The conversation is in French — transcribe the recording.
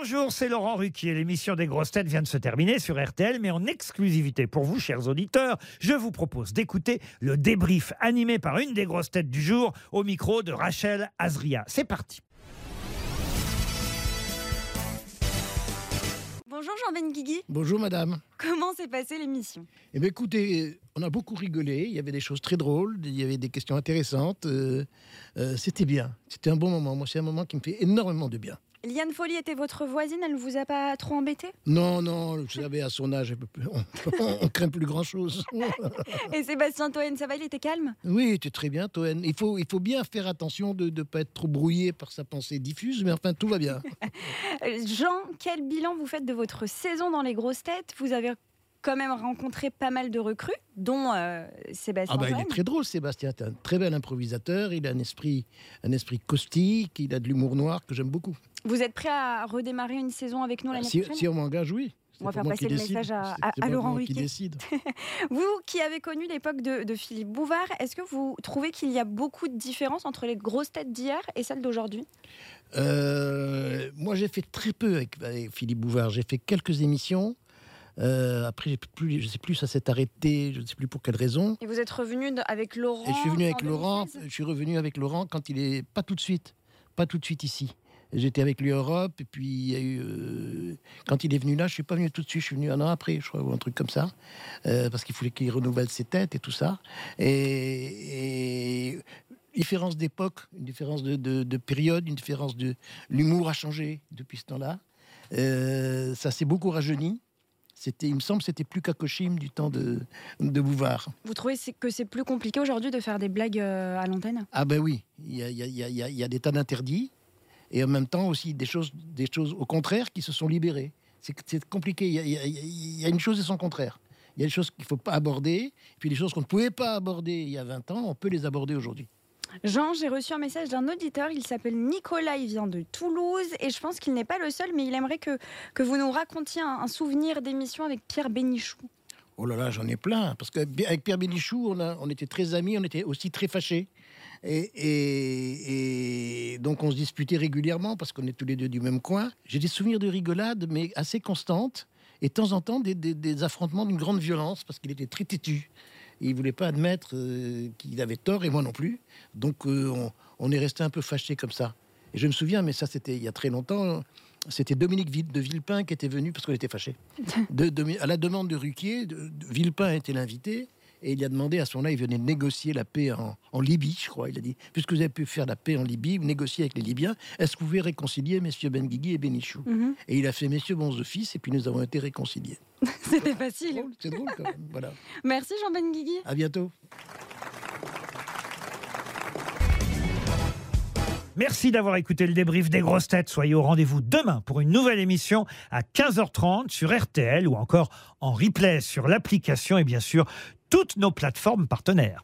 Bonjour, c'est Laurent Ruquier. L'émission des grosses têtes vient de se terminer sur RTL, mais en exclusivité pour vous, chers auditeurs, je vous propose d'écouter le débrief animé par une des grosses têtes du jour au micro de Rachel Azria. C'est parti. Bonjour Jean Benguigui, Bonjour madame. comment s'est passée l'émission? Eh bien écoutez, on a beaucoup rigolé, il y avait des choses très drôles, il y avait des questions intéressantes, euh, euh, c'était bien, c'était un bon moment, moi c'est un moment qui me fait énormément de bien. Liane Folly était votre voisine, elle ne vous a pas trop embêté? Non, non, vous savez, à son âge, on, on craint plus grand chose. Et Sébastien Toen, ça va, il était calme? Oui, tu es très bien, Toen. Il faut, il faut bien faire attention de ne pas être trop brouillé par sa pensée diffuse, mais enfin tout va bien. Jean, quel bilan vous faites de votre saison dans les grosses têtes? Vous avez quand même rencontré pas mal de recrues, dont euh, Sébastien Ah bah, il est très drôle, Sébastien. C'est un très bel improvisateur. Il a un esprit, un esprit caustique. Il a de l'humour noir que j'aime beaucoup. Vous êtes prêt à redémarrer une saison avec nous l'année Si, prochaine si on m'engage, oui. On va faire passer qui le décide. message à- à- à Laurent qui Ruquier. décide. Vous qui avez connu l'époque de, de Philippe Bouvard, est-ce que vous trouvez qu'il y a beaucoup de différences entre les grosses têtes d'hier et celles d'aujourd'hui? Euh, moi, j'ai fait très peu avec, avec Philippe Bouvard. J'ai fait quelques émissions. Euh, après, plus, je sais plus, ça s'est arrêté. Je ne sais plus pour quelle raison. Et vous êtes revenu avec Laurent Et je suis venu avec en Laurent. 2016? Je suis revenu avec Laurent quand il est pas tout de suite, pas tout de suite ici. J'étais avec lui en Europe et puis il y a eu euh, quand il est venu là, je suis pas venu tout de suite, je suis venu un an après, je crois, ou un truc comme ça, euh, parce qu'il fallait qu'il renouvelle ses têtes et tout ça. Et, et différence d'époque, une différence de, de- de période, une différence de l'humour a changé depuis ce temps-là. Euh, ça s'est beaucoup rajeuni. C'était, il me semble, que c'était plus qu'Akoshim du temps de, de Bouvard. Vous trouvez que c'est plus compliqué aujourd'hui de faire des blagues à l'antenne? Ah ben oui, il y a, il y a- il y a- il y a- il y a des tas d'interdits et en même temps aussi des choses, des choses au contraire qui se sont libérées. C'est compliqué, il y, a, il y une chose et son contraire. Il y a des choses qu'il ne faut pas aborder, puis des choses qu'on ne pouvait pas aborder il y a 20 ans, on peut les aborder aujourd'hui. Jean, j'ai reçu un message d'un auditeur, il s'appelle Nicolas, il vient de Toulouse et je pense qu'il n'est pas le seul, mais il aimerait que, que vous nous racontiez un, un souvenir d'émission avec Pierre Bénichou. Oh là là, j'en ai plein. Parce qu'avec Pierre Bénichou, on, a, on était très amis, on était aussi très fâchés. Et, et- et donc on se disputait régulièrement parce qu'on est tous les deux du même coin. J'ai des souvenirs de rigolade, mais assez constantes. Et de temps en temps, des, des- des affrontements d'une grande violence parce qu'il était très têtu. Et il voulait pas admettre euh, qu'il avait tort et moi non plus. Donc euh, on, on est resté un peu fâchés comme ça. Et je me souviens, mais ça c'était il y a très longtemps, c'était Dominique de Villepin qui était venu parce qu'on était fâchés. De- de- à la demande de Ruquier, de- Villepin était l'invité et il a demandé à son là, il venait négocier la paix en, en Libye, je crois. Il a dit puisque vous avez pu faire la paix en Libye, vous négociez avec les Libyens, est-ce que vous pouvez réconcilier messieurs Benguigui et Benichou Mhm. Et il a fait messieurs bons offices et puis nous avons été réconciliés. C'était facile. Drôle, C'est drôle quand même. Voilà. Merci Jean Benguigui. À bientôt. Merci d'avoir écouté le débrief des grosses têtes. Soyez au rendez-vous demain pour une nouvelle émission à 15h30 sur RTL ou encore en replay sur l'application et bien sûr toutes nos plateformes partenaires.